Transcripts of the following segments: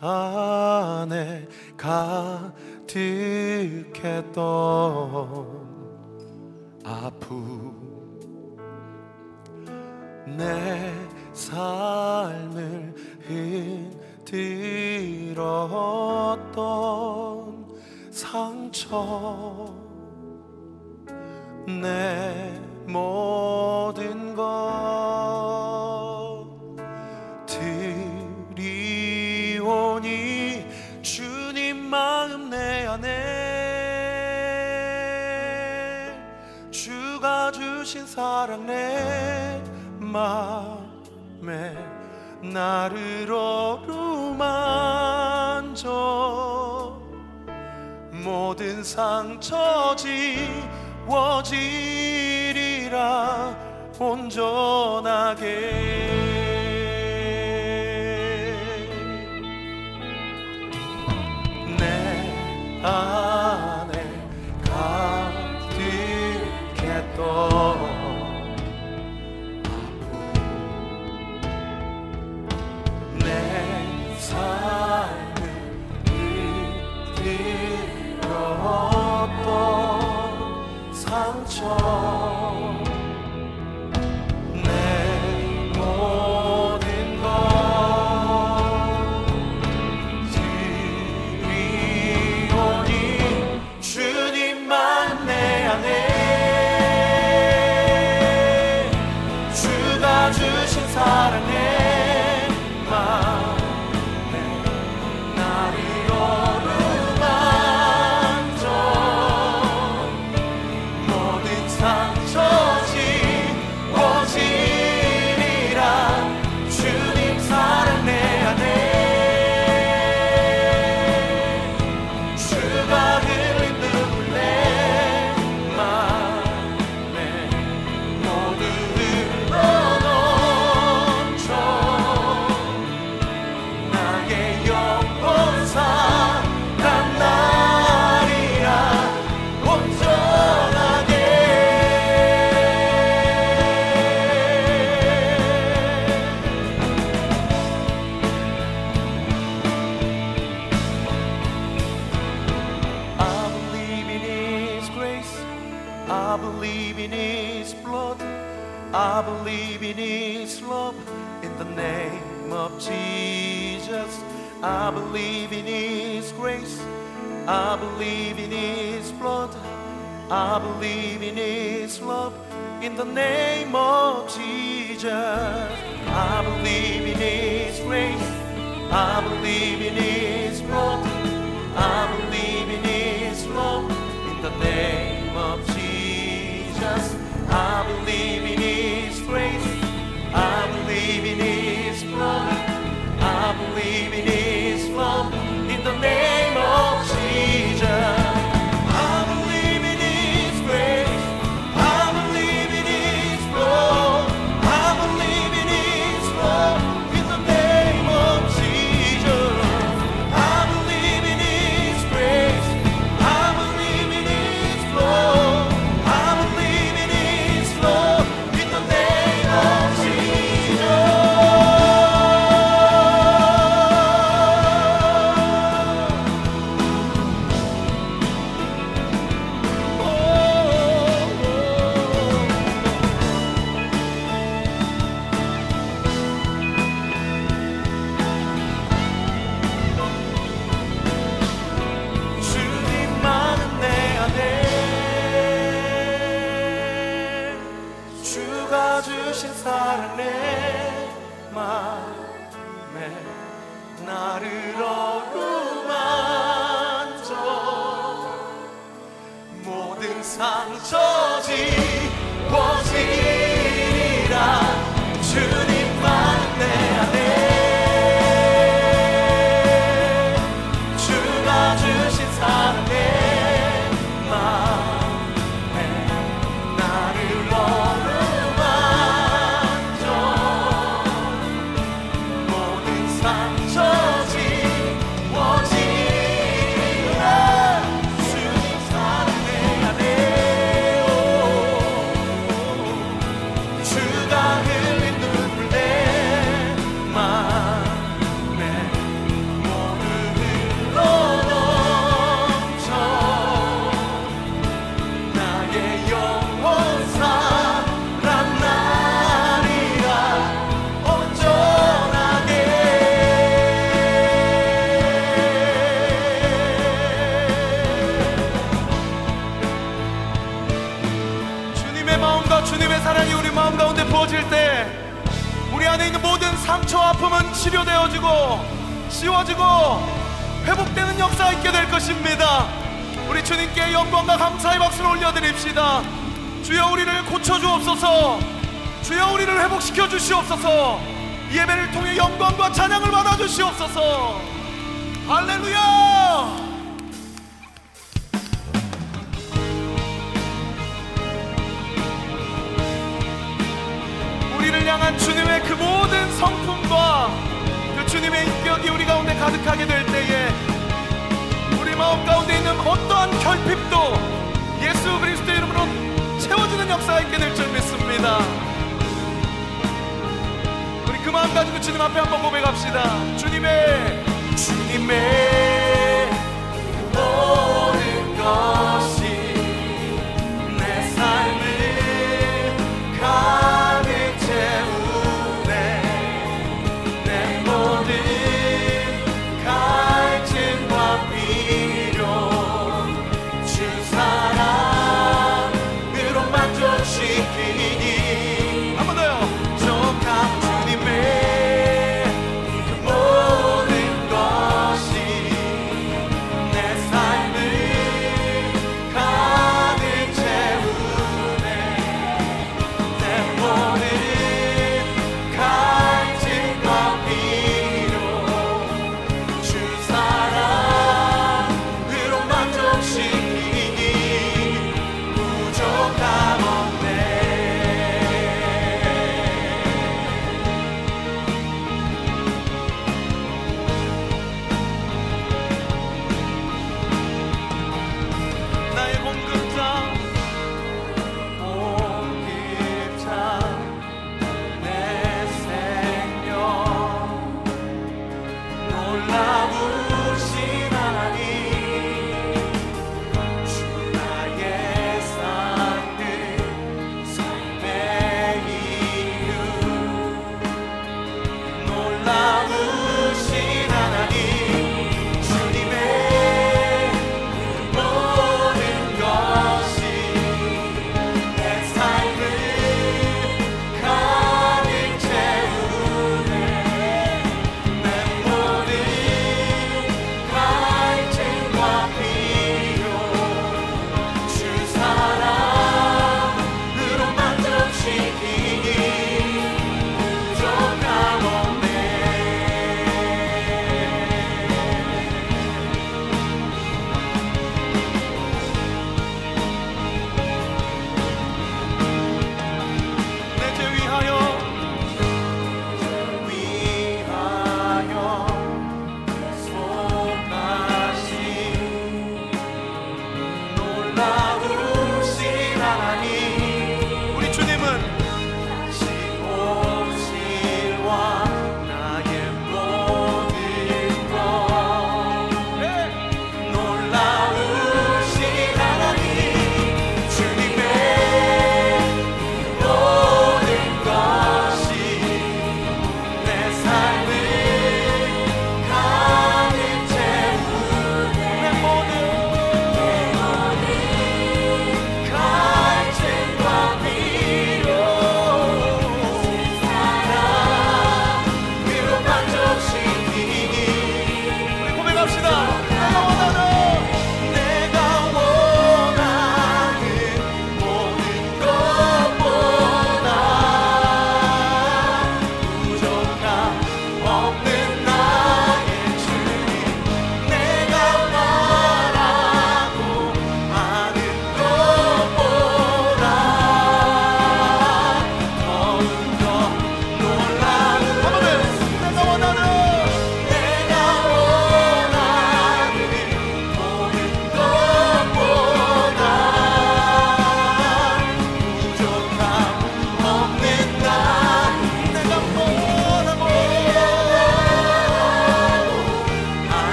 안에 가득했던 아픔. 내 삶을 흔들었던 상처. 내 모든 것. 사랑 내 마음에 나를 어루만져. 모든 상처 지워지리라 온전하게. is love in the name of Jesus. I believe in His grace. I believe in His blood. I believe in His love in the name of Jesus. I believe in His grace. I believe in His 상처 아픔은 치료되어지고 씌워지고 회복되는 역사가 있게 될 것입니다. 우리 주님께 영광과 감사의 박수를 올려드립시다. 주여 우리를 고쳐주옵소서. 주여 우리를 회복시켜 주시옵소서. 예배를 통해 영광과 찬양을 받아 주시옵소서. 할렐루야! 가득하게 될 때에 우리 마음 가운데 있는 어떠한 결핍도 예수 그리스도 이름으로 채워주는 역사가 있게 될 줄 믿습니다. 우리 그 마음 가지고 주님 앞에 한번 고백합시다. 주님의 주님의 모든 것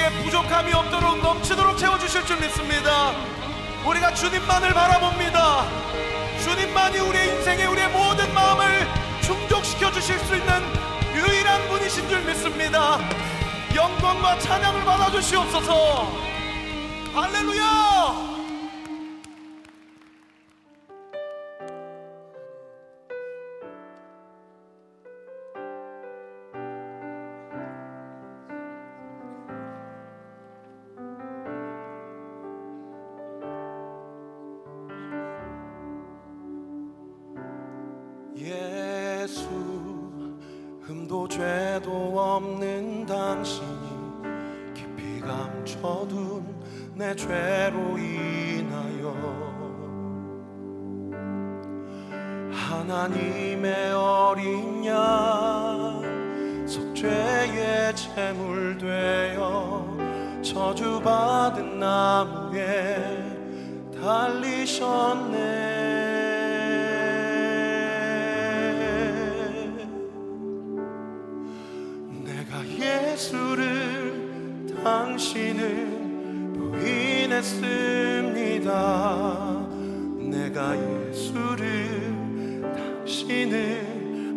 우리에게 부족함이 없도록 넘치도록 채워주실 줄 믿습니다. 우리가 주님만을 바라봅니다. 주님만이 우리의 인생에 우리의 모든 마음을 충족시켜 주실 수 있는 유일한 분이신 줄 믿습니다. 영광과 찬양을 받아주시옵소서. 할렐루야 감춰둔 내 죄로 인하여 하나님의 어린 양 속죄의 제물 되어 저주받은 나무에 달리셨네. 예수를 당신을 부인했습니다. 내가 예수를 당신을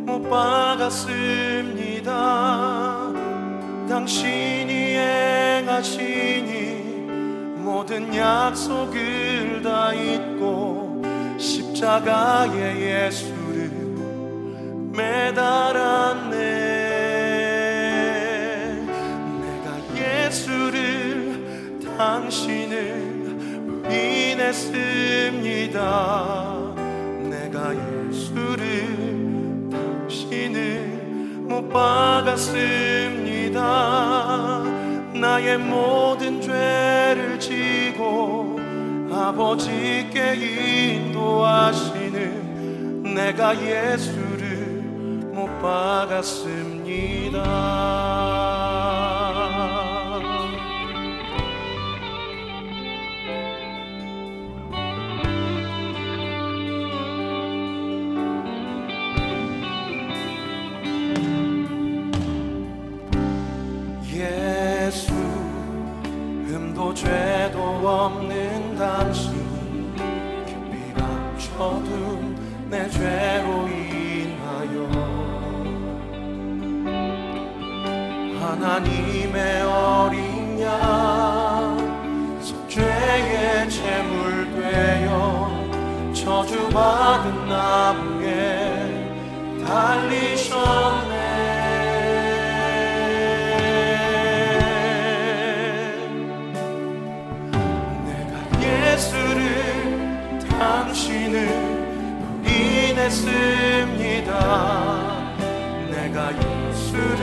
못 박았습니다. 당신이 행하시니 모든 약속을 다 잊고 십자가에 예수를 매달았 인했습니다. 내가 예수를 당신을 못 박았습니다. 나의 모든 죄를 지고 아버지께 인도하시는 내가 예수를 못 박았습니다. 했습니다. 내가 예수를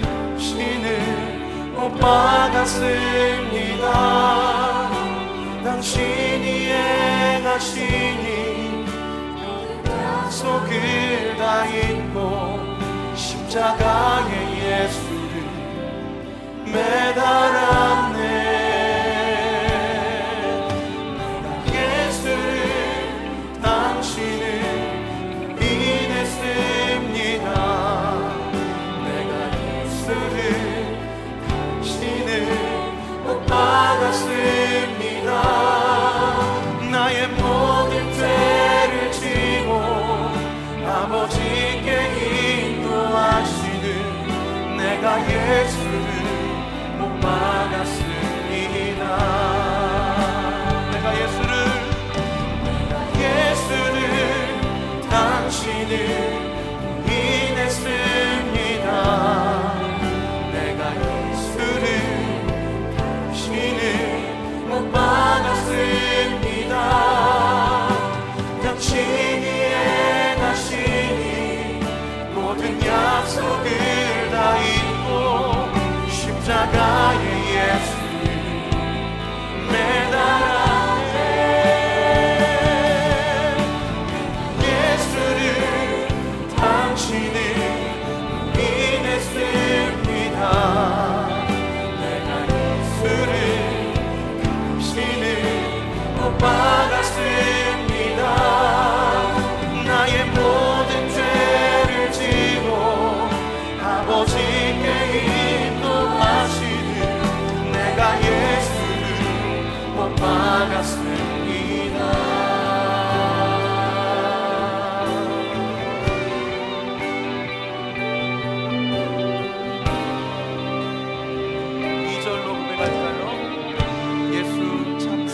당신을 못 박았습니다. 당신이 행하시니 약속을 다 잊고 십자가에 예수를 매달았네 약속을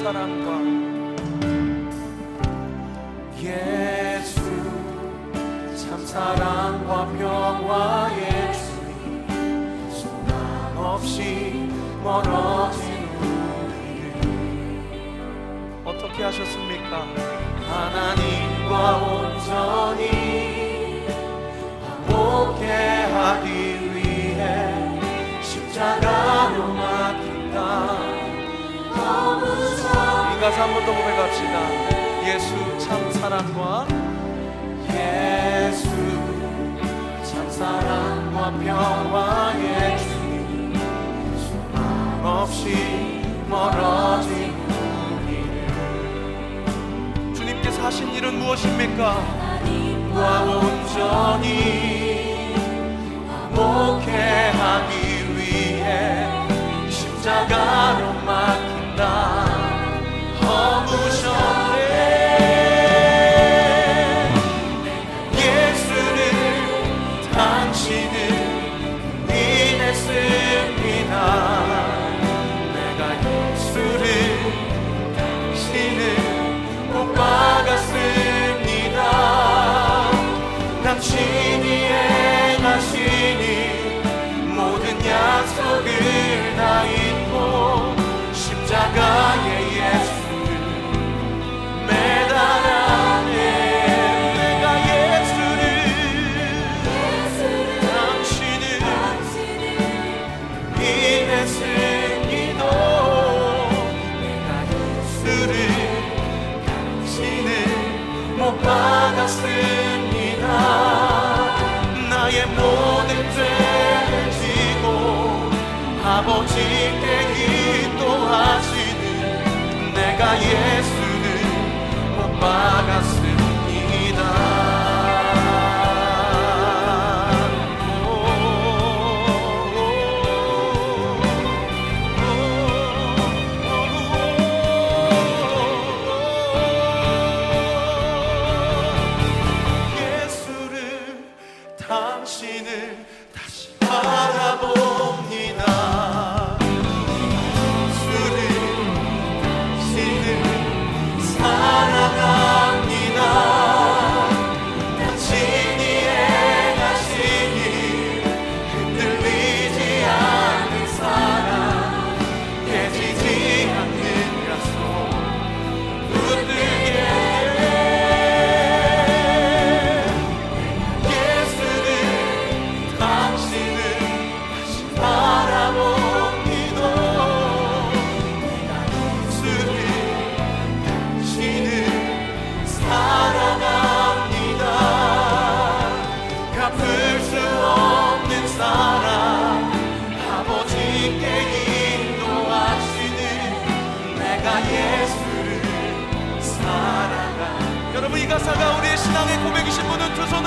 사랑과 예수 참 사랑과 평화의 주님 소망 없이 멀어진 우리를 어떻게 하셨습니까? 하나님과 온전히 화목해 하기 위해 십자가로 맡긴다 너무 이 가사 한번 더 고백합시다 예수 참 사랑과 예수 참 사랑과 평화의 주님 수만 없이 멀어진 우리를 주님께서 하신 일은 무엇입니까? 와 온전히 화목해 하기 위해 십자가로 내가 예수를 못 박았습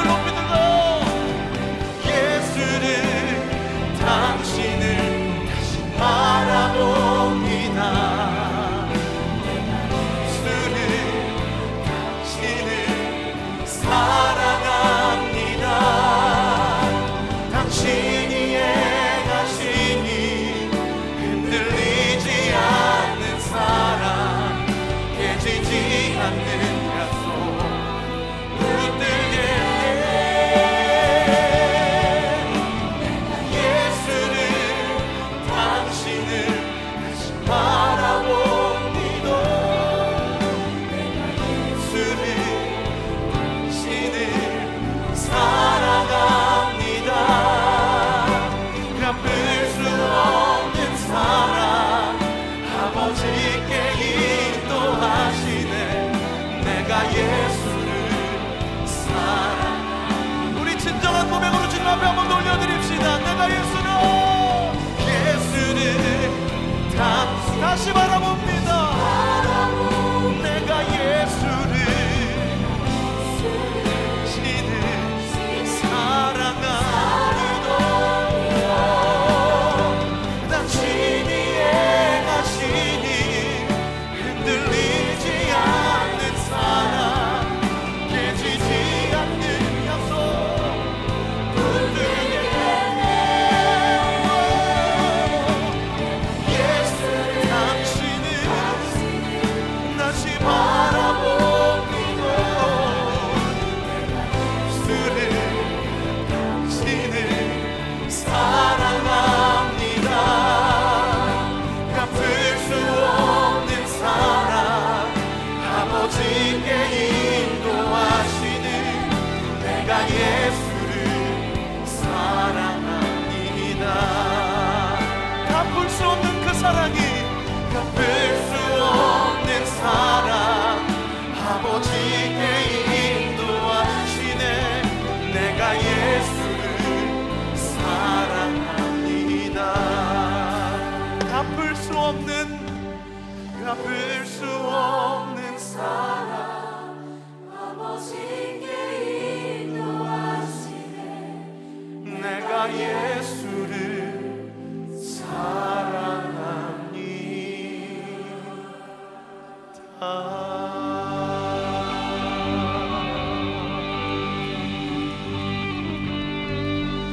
open the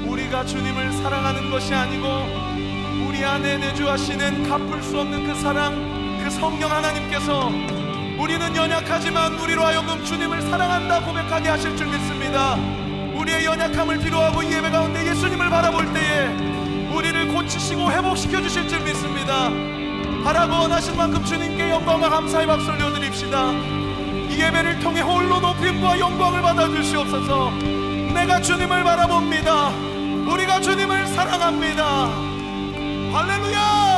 우리가 주님을 사랑하는 것이 아니고 우리 안에 내주하시는 갚을 수 없는 그 사랑, 그 성령 하나님께서 우리는 연약하지만 우리로 하여금 주님을 사랑한다 고백하게 하실 줄 믿습니다. 우리의 연약함을 이 예배 가운데 예수님을 바라볼 때에 우리를 고치시고 회복시켜 주실 줄 믿습니다. 바라고 원하신 만큼 주님께 영광과 감사의 박수 올려드립시다. 이 예배를 통해 홀로 높임과 영광을 받아 주시옵소서. 내가 주님을 바라봅니다. 우리가 주님을 사랑합니다. 할렐루야!